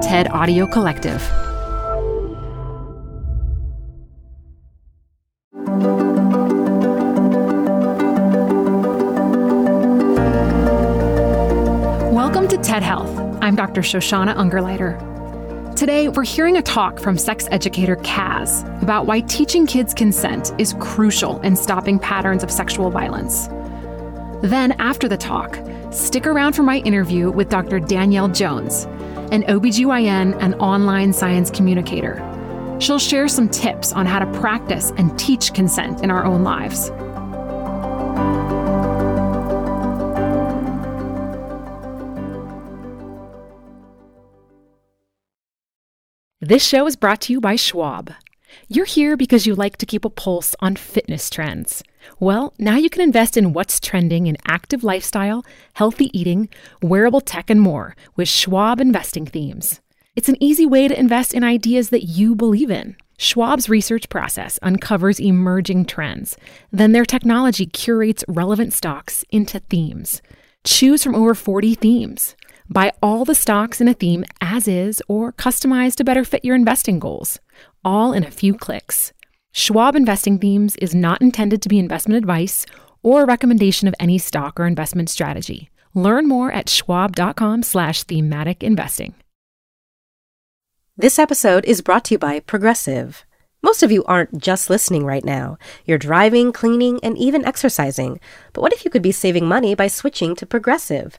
TED Audio Collective. Welcome to TED Health. I'm Dr. Shoshana Ungerleider. Today, we're hearing a talk from sex educator Kaz about why teaching kids consent is crucial in stopping patterns of sexual violence. Then, after the talk, stick around for my interview with Dr. Danielle Jones, an OBGYN and online science communicator. She'll share some tips on how to practice and teach consent in our own lives. This show is brought to you by Schwab. You're here because you like to keep a pulse on fitness trends. Well, now you can invest in what's trending in active lifestyle, healthy eating, wearable tech, and more with Schwab investing themes. It's an easy way to invest in ideas that you believe in. Schwab's research process uncovers emerging trends. Then their technology curates relevant stocks into themes. Choose from over 40 themes. Buy all the stocks in a theme as is or customize to better fit your investing goals, all in a few clicks. Schwab Investing Themes is not intended to be investment advice or a recommendation of any stock or investment strategy. Learn more at schwab.com slash thematic investing. This episode is brought to you by Progressive. Most of you aren't just listening right now. You're driving, cleaning, and even exercising. But what if you could be saving money by switching to Progressive?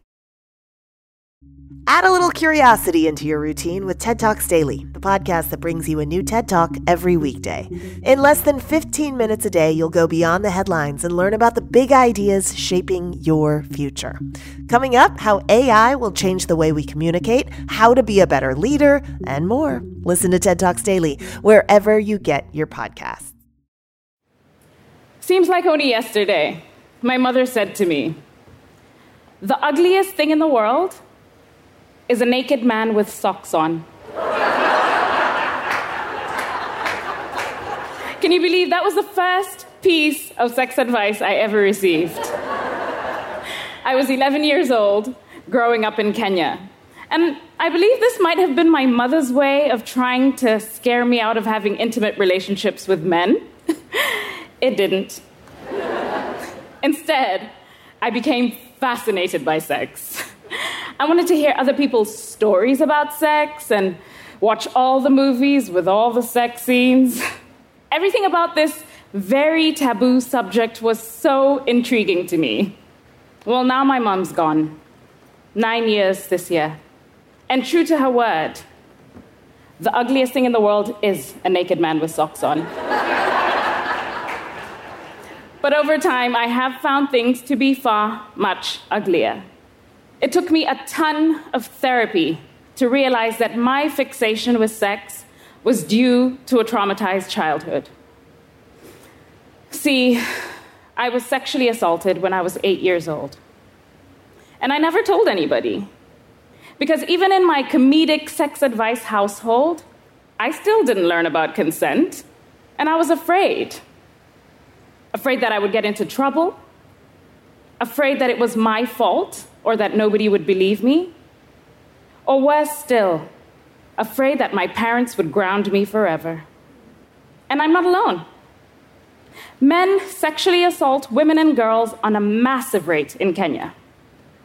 Add a little curiosity into your routine with TED Talks Daily, the podcast that brings you a new TED Talk every weekday. In less than 15 minutes a day, you'll go beyond the headlines and learn about the big ideas shaping your future. Coming up, how AI will change the way we communicate, how to be a better leader, and more. Listen to TED Talks Daily wherever you get your podcasts. Seems like only yesterday, my mother said to me, The ugliest thing in the world is a naked man with socks on. Can you believe that was the first piece of sex advice I ever received? I was 11 years old, growing up in Kenya. And I believe this might have been my mother's way of trying to scare me out of having intimate relationships with men. it didn't. Instead, I became fascinated by sex. I wanted to hear other people's stories about sex and watch all the movies with all the sex scenes. Everything about this very taboo subject was so intriguing to me. Well, now my mom's gone. Nine years this year. And true to her word, the ugliest thing in the world is a naked man with socks on. but over time, I have found things to be far much uglier. It took me a ton of therapy to realize that my fixation with sex was due to a traumatized childhood. See, I was sexually assaulted when I was eight years old. And I never told anybody. Because even in my comedic sex advice household, I still didn't learn about consent. And I was afraid. Afraid that I would get into trouble. Afraid that it was my fault or that nobody would believe me. Or worse still, afraid that my parents would ground me forever. And I'm not alone. Men sexually assault women and girls on a massive rate in Kenya,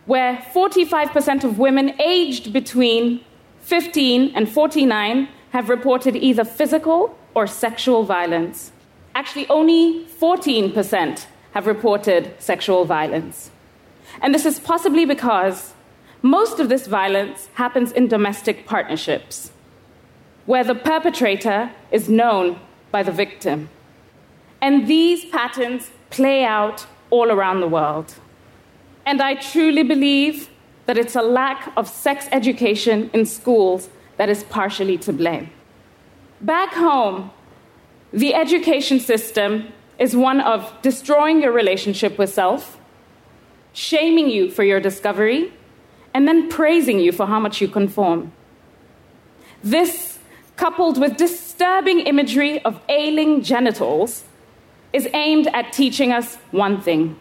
where 45% of women aged between 15 and 49 have reported either physical or sexual violence. Actually, only 14% have reported sexual violence. And this is possibly because most of this violence happens in domestic partnerships, where the perpetrator is known by the victim. And these patterns play out all around the world. And I truly believe that it's a lack of sex education in schools that is partially to blame. Back home, the education system is one of destroying your relationship with self, shaming you for your discovery, and then praising you for how much you conform. This, coupled with disturbing imagery of ailing genitals, is aimed at teaching us one thing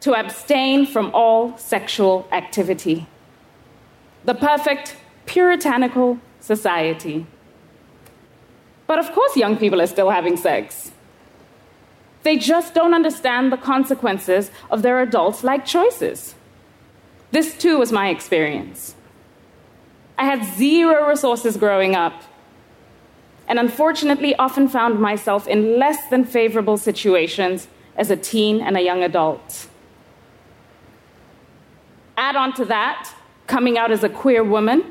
to abstain from all sexual activity. The perfect puritanical society. But of course, young people are still having sex. They just don't understand the consequences of their adult like choices. This too was my experience. I had zero resources growing up, and unfortunately, often found myself in less than favorable situations as a teen and a young adult. Add on to that, coming out as a queer woman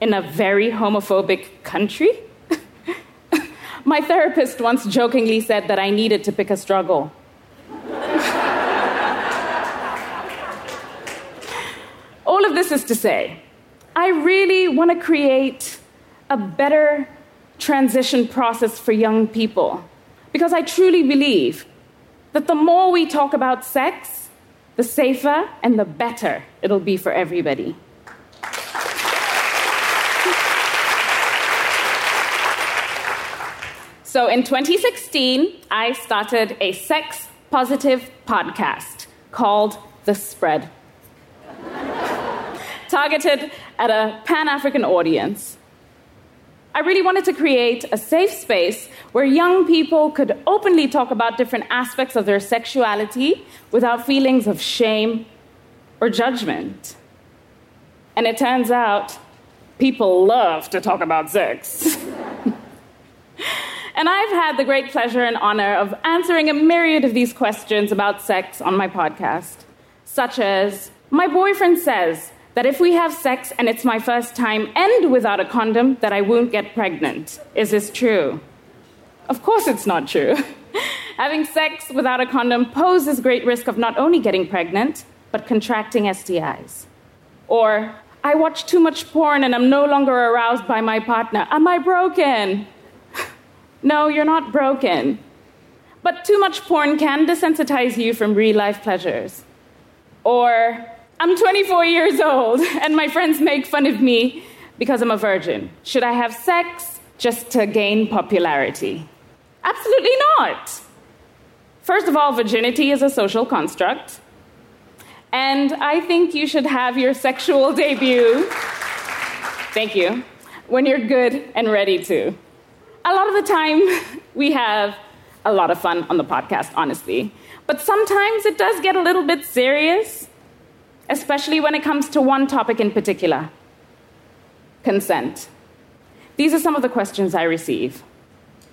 in a very homophobic country. My therapist once jokingly said that I needed to pick a struggle. All of this is to say, I really want to create a better transition process for young people because I truly believe that the more we talk about sex, the safer and the better it'll be for everybody. So in 2016, I started a sex positive podcast called The Spread targeted at a Pan African audience. I really wanted to create a safe space where young people could openly talk about different aspects of their sexuality without feelings of shame or judgment. And it turns out people love to talk about sex. and I've had the great pleasure and honor of answering a myriad of these questions about sex on my podcast, such as My boyfriend says that if we have sex and it's my first time and without a condom, that I won't get pregnant. Is this true? Of course, it's not true. Having sex without a condom poses great risk of not only getting pregnant, but contracting STIs. Or, I watch too much porn and I'm no longer aroused by my partner. Am I broken? No, you're not broken. But too much porn can desensitize you from real life pleasures. Or, I'm 24 years old, and my friends make fun of me because I'm a virgin. Should I have sex just to gain popularity? Absolutely not. First of all, virginity is a social construct. And I think you should have your sexual debut, thank you, when you're good and ready to. A lot of the time, we have a lot of fun on the podcast, honestly. But sometimes it does get a little bit serious especially when it comes to one topic in particular consent. These are some of the questions I receive.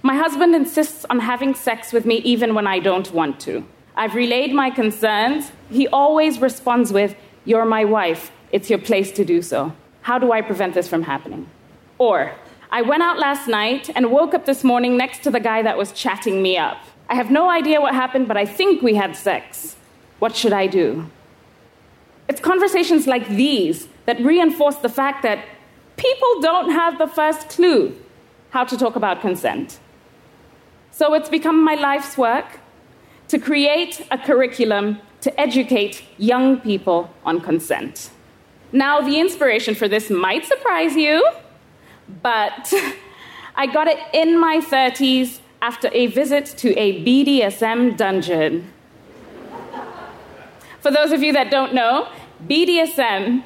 My husband insists on having sex with me even when I don't want to. I've relayed my concerns. He always responds with, You're my wife. It's your place to do so. How do I prevent this from happening? Or, I went out last night and woke up this morning next to the guy that was chatting me up. I have no idea what happened, but I think we had sex. What should I do? It's conversations like these that reinforce the fact that people don't have the first clue how to talk about consent. So it's become my life's work to create a curriculum to educate young people on consent. Now, the inspiration for this might surprise you, but I got it in my 30s after a visit to a BDSM dungeon. For those of you that don't know, BDSM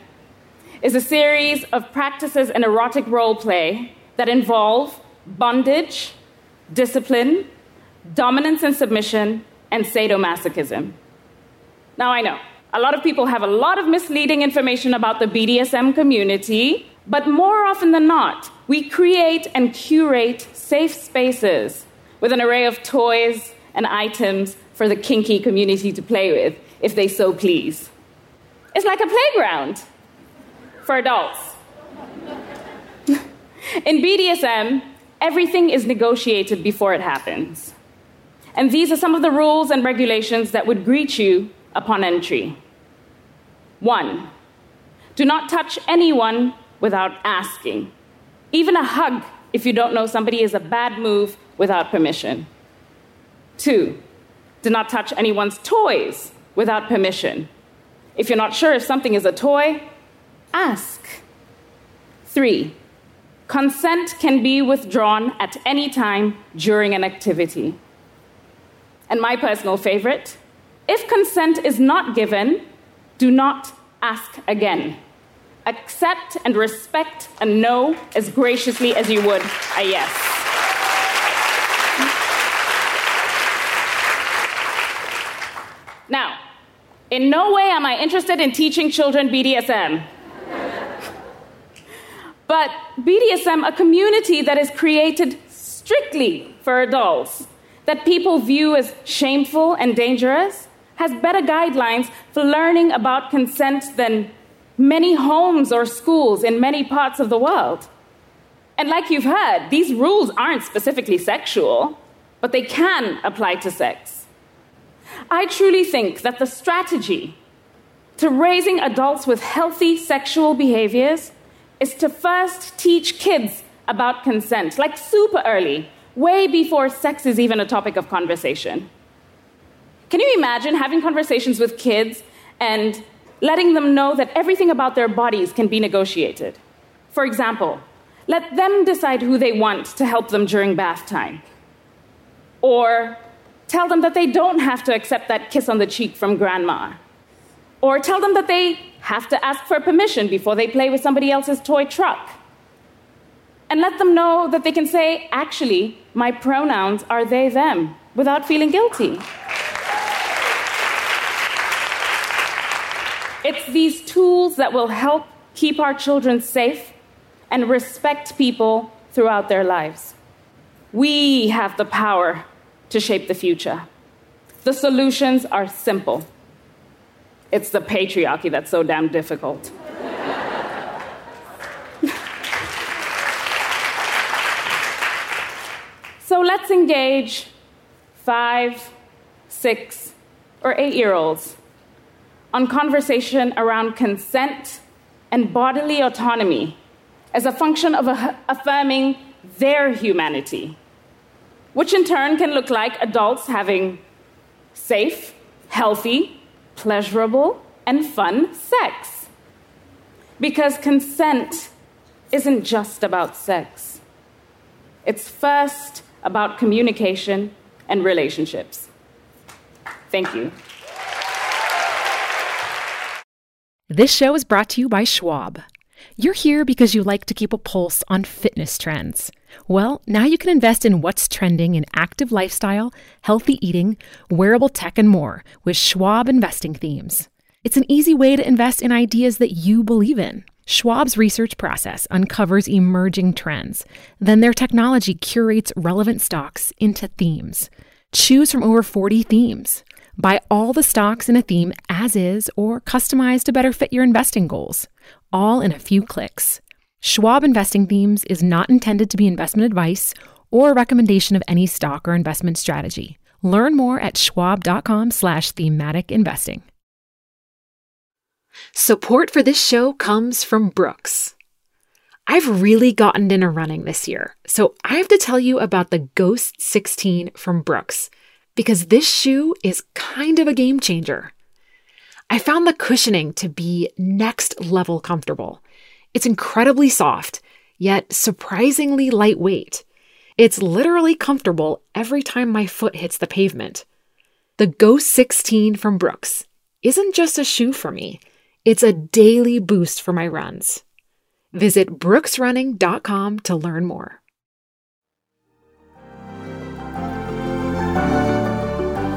is a series of practices in erotic role play that involve bondage, discipline, dominance and submission, and sadomasochism. Now, I know a lot of people have a lot of misleading information about the BDSM community, but more often than not, we create and curate safe spaces with an array of toys and items for the kinky community to play with if they so please. It's like a playground for adults. In BDSM, everything is negotiated before it happens. And these are some of the rules and regulations that would greet you upon entry. One, do not touch anyone without asking. Even a hug, if you don't know somebody, is a bad move without permission. Two, do not touch anyone's toys without permission. If you're not sure if something is a toy, ask. Three, consent can be withdrawn at any time during an activity. And my personal favorite if consent is not given, do not ask again. Accept and respect a no as graciously as you would a yes. Now, in no way am I interested in teaching children BDSM. but BDSM, a community that is created strictly for adults, that people view as shameful and dangerous, has better guidelines for learning about consent than many homes or schools in many parts of the world. And like you've heard, these rules aren't specifically sexual, but they can apply to sex. I truly think that the strategy to raising adults with healthy sexual behaviors is to first teach kids about consent, like super early, way before sex is even a topic of conversation. Can you imagine having conversations with kids and letting them know that everything about their bodies can be negotiated? For example, let them decide who they want to help them during bath time. Or tell them that they don't have to accept that kiss on the cheek from grandma. Or tell them that they have to ask for permission before they play with somebody else's toy truck. And let them know that they can say, actually, my pronouns are they, them, without feeling guilty. It's these tools that will help keep our children safe and respect people throughout their lives. We have the power to shape the future. The solutions are simple. It's the patriarchy that's so damn difficult. so let's engage five, six, or eight year olds on conversation around consent and bodily autonomy as a function of affirming their humanity, which in turn can look like adults having safe, healthy, pleasurable, and fun sex. Because consent isn't just about sex, it's first about communication and relationships. Thank you. This show is brought to you by Schwab. You're here because you like to keep a pulse on fitness trends. Well, now you can invest in what's trending in active lifestyle, healthy eating, wearable tech, and more with Schwab investing themes. It's an easy way to invest in ideas that you believe in. Schwab's research process uncovers emerging trends. Then their technology curates relevant stocks into themes. Choose from over 40 themes. Buy all the stocks in a theme as is or customize to better fit your investing goals, all in a few clicks. Schwab Investing Themes is not intended to be investment advice or a recommendation of any stock or investment strategy. Learn more at schwab.com/slash thematic investing. Support for this show comes from Brooks. I've really gotten into running this year, so I have to tell you about the Ghost 16 from Brooks because this shoe is kind of a game changer. I found the cushioning to be next level comfortable. It's incredibly soft, yet surprisingly lightweight. It's literally comfortable every time my foot hits the pavement. The Ghost 16 from Brooks isn't just a shoe for me, it's a daily boost for my runs. Visit brooksrunning.com to learn more.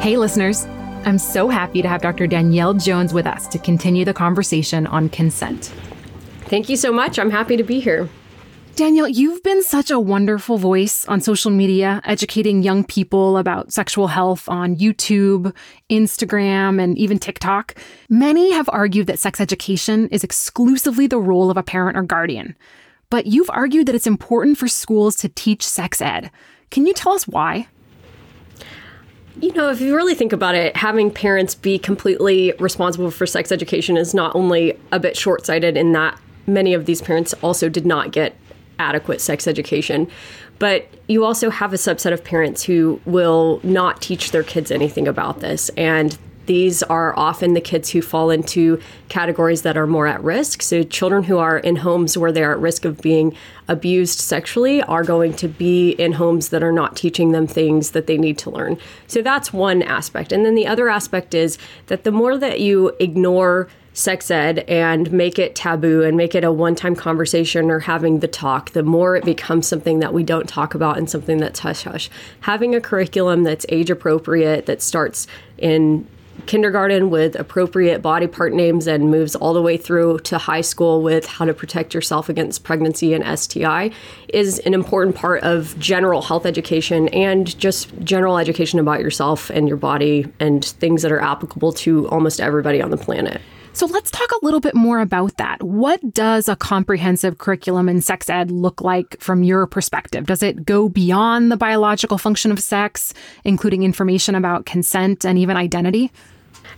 Hey, listeners. I'm so happy to have Dr. Danielle Jones with us to continue the conversation on consent. Thank you so much. I'm happy to be here. Danielle, you've been such a wonderful voice on social media, educating young people about sexual health on YouTube, Instagram, and even TikTok. Many have argued that sex education is exclusively the role of a parent or guardian. But you've argued that it's important for schools to teach sex ed. Can you tell us why? You know, if you really think about it, having parents be completely responsible for sex education is not only a bit short sighted in that many of these parents also did not get adequate sex education. But you also have a subset of parents who will not teach their kids anything about this. And these are often the kids who fall into categories that are more at risk. So, children who are in homes where they're at risk of being abused sexually are going to be in homes that are not teaching them things that they need to learn. So, that's one aspect. And then the other aspect is that the more that you ignore sex ed and make it taboo and make it a one time conversation or having the talk, the more it becomes something that we don't talk about and something that's hush hush. Having a curriculum that's age appropriate, that starts in kindergarten with appropriate body part names and moves all the way through to high school with how to protect yourself against pregnancy and STI is an important part of general health education and just general education about yourself and your body and things that are applicable to almost everybody on the planet. So let's talk a little bit more about that. What does a comprehensive curriculum in sex ed look like from your perspective? Does it go beyond the biological function of sex, including information about consent and even identity?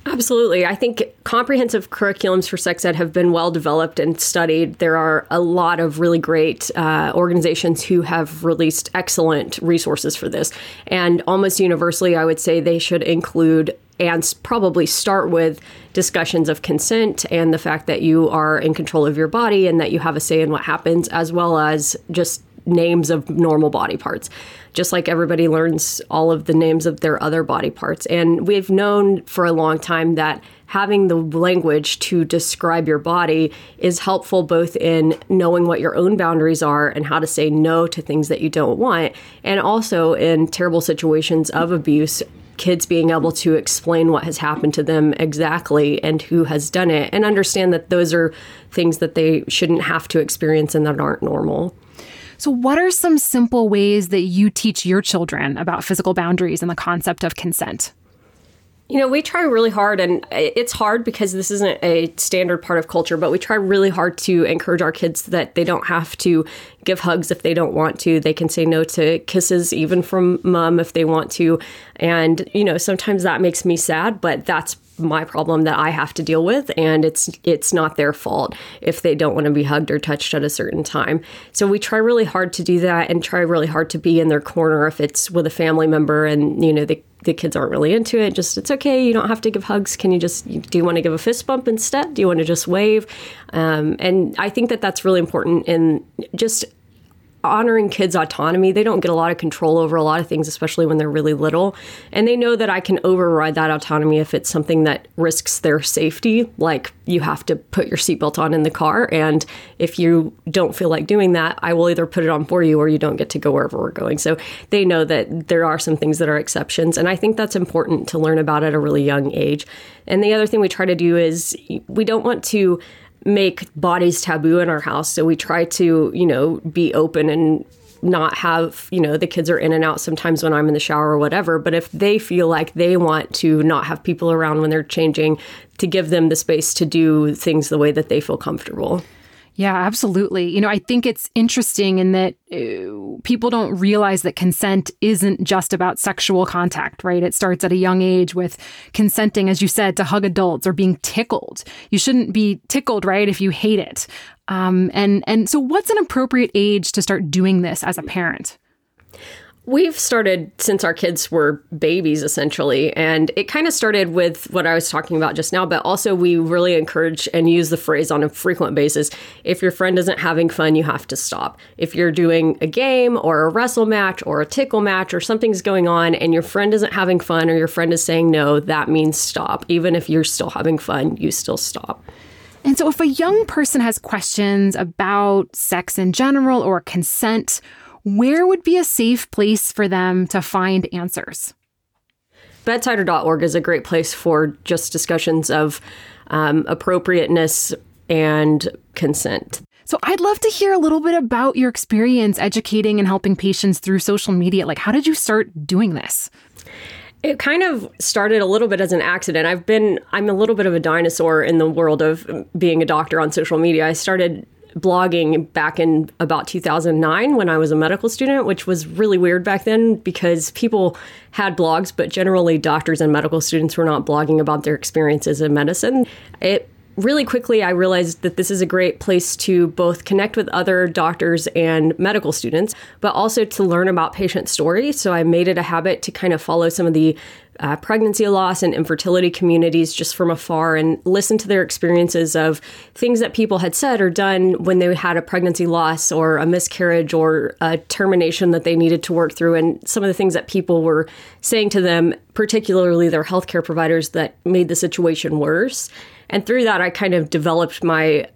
Absolutely. I think comprehensive curriculums for sex ed have been well developed and studied. There are a lot of really great uh, organizations who have released excellent resources for this. And almost universally, I would say they should include and probably start with discussions of consent and the fact that you are in control of your body and that you have a say in what happens, as well as just names of normal body parts, just like everybody learns all of the names of their other body parts. And we've known for a long time that having the language to describe your body is helpful both in knowing what your own boundaries are and how to say no to things that you don't want, and also in terrible situations of abuse kids being able to explain what has happened to them exactly and who has done it and understand that those are things that they shouldn't have to experience and that aren't normal. So, what are some simple ways that you teach your children about physical boundaries and the concept of consent? You know, we try really hard, and it's hard because this isn't a standard part of culture, but we try really hard to encourage our kids that they don't have to give hugs if they don't want to. They can say no to kisses, even from mom, if they want to. And, you know, sometimes that makes me sad, but that's my problem that I have to deal with and it's it's not their fault if they don't want to be hugged or touched at a certain time. So we try really hard to do that and try really hard to be in their corner if it's with a family member and you know they the kids aren't really into it. Just it's okay. You don't have to give hugs. Can you just do you want to give a fist bump instead? Do you want to just wave? Um, and I think that that's really important in just honoring kids' autonomy. They don't get a lot of control over a lot of things, especially when they're really little. And they know that I can override that autonomy if it's something that risks their safety, like you have to put your seatbelt on in the car. And if you don't feel like doing that, I will either put it on for you or you don't get to go wherever we're going. So they know that there are some things that are exceptions. And I think that's important to learn about at a really young age. And the other thing we try to do is we don't want to make bodies taboo in our house. So we try to, you know, be open and not have, you know, the kids are in and out sometimes when I'm in the shower or whatever. But if they feel like they want to not have people around when they're changing, to give them the space to do things the way that they feel comfortable. Yeah, absolutely. You know, I think it's interesting in that uh, people don't realize that consent isn't just about sexual contact, right? It starts at a young age with consenting, as you said, to hug adults or being tickled. You shouldn't be tickled, right, if you hate it. Um, and and so, what's an appropriate age to start doing this as a parent? We've started since our kids were babies, essentially. And it kind of started with what I was talking about just now, but also we really encourage and use the phrase on a frequent basis if your friend isn't having fun, you have to stop. If you're doing a game or a wrestle match or a tickle match or something's going on and your friend isn't having fun or your friend is saying no, that means stop. Even if you're still having fun, you still stop. And so, if a young person has questions about sex in general or consent, where would be a safe place for them to find answers? bedsider.org is a great place for just discussions of um, appropriateness and consent. So I'd love to hear a little bit about your experience educating and helping patients through social media. Like, how did you start doing this? It kind of started a little bit as an accident. I've been, I'm a little bit of a dinosaur in the world of being a doctor on social media. I started blogging back in about 2009 when I was a medical student, which was really weird back then because people had blogs, but generally doctors and medical students were not blogging about their experiences in medicine. It really quickly, I realized that this is a great place to both connect with other doctors and medical students, but also to learn about patient stories. So I made it a habit to kind of follow some of the uh, pregnancy loss and infertility communities just from afar and listen to their experiences of things that people had said or done when they had a pregnancy loss or a miscarriage or a termination that they needed to work through, and some of the things that people were saying to them, particularly their healthcare providers, that made the situation worse. And through that, I kind of developed my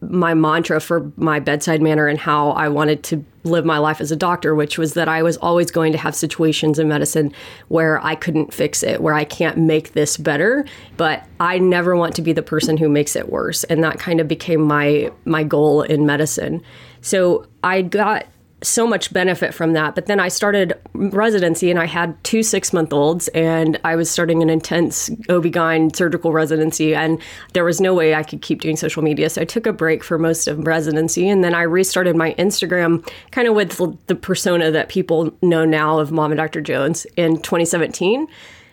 my mantra for my bedside manner and how I wanted to live my life as a doctor, which was that I was always going to have situations in medicine where I couldn't fix it, where I can't make this better, but I never want to be the person who makes it worse. And that kind of became my my goal in medicine. So I got so much benefit from that. But then I started residency and I had two six month olds and I was starting an intense OB-GYN surgical residency and there was no way I could keep doing social media. So I took a break for most of residency and then I restarted my Instagram kind of with the persona that people know now of Mama Dr. Jones in 2017.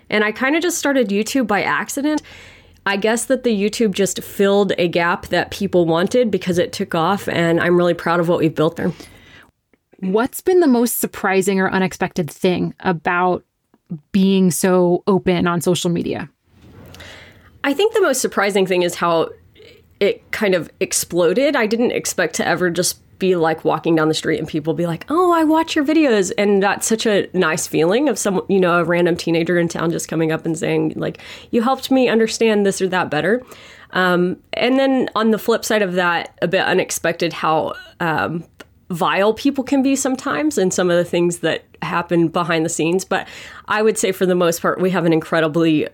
And I kind of just started YouTube by accident. I guess that the YouTube just filled a gap that people wanted because it took off and I'm really proud of what we've built there. What's been the most surprising or unexpected thing about being so open on social media? I think the most surprising thing is how it kind of exploded. I didn't expect to ever just be like walking down the street and people be like, "Oh, I watch your videos." And that's such a nice feeling of some, you know, a random teenager in town just coming up and saying like, "You helped me understand this or that better." Um, and then on the flip side of that, a bit unexpected how um, vile people can be sometimes and some of the things that happen behind the scenes. But I would say for the most part, we have an incredibly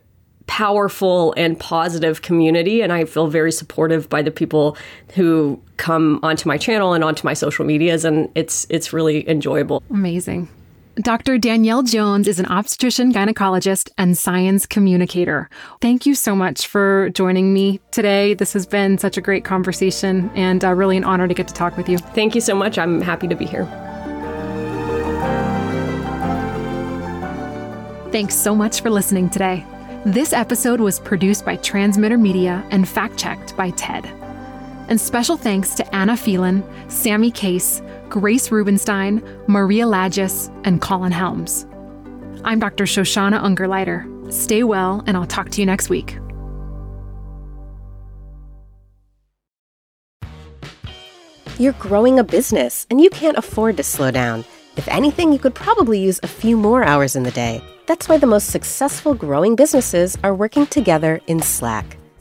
powerful and positive community and I feel very supportive by the people who come onto my channel and onto my social medias and it's it's really enjoyable. Amazing. Dr. Danielle Jones is an obstetrician gynecologist and science communicator. Thank you so much for joining me today. This has been such a great conversation and uh, really an honor to get to talk with you. Thank you so much. I'm happy to be here. Thanks so much for listening today. This episode was produced by Transmitter Media and fact checked by TED. And special thanks to Anna Phelan, Sammy Case, Grace Rubenstein, Maria Lagos, and Colin Helms. I'm Dr. Shoshana Ungerleider. Stay well, and I'll talk to you next week. You're growing a business, and you can't afford to slow down. If anything, you could probably use a few more hours in the day. That's why the most successful growing businesses are working together in Slack.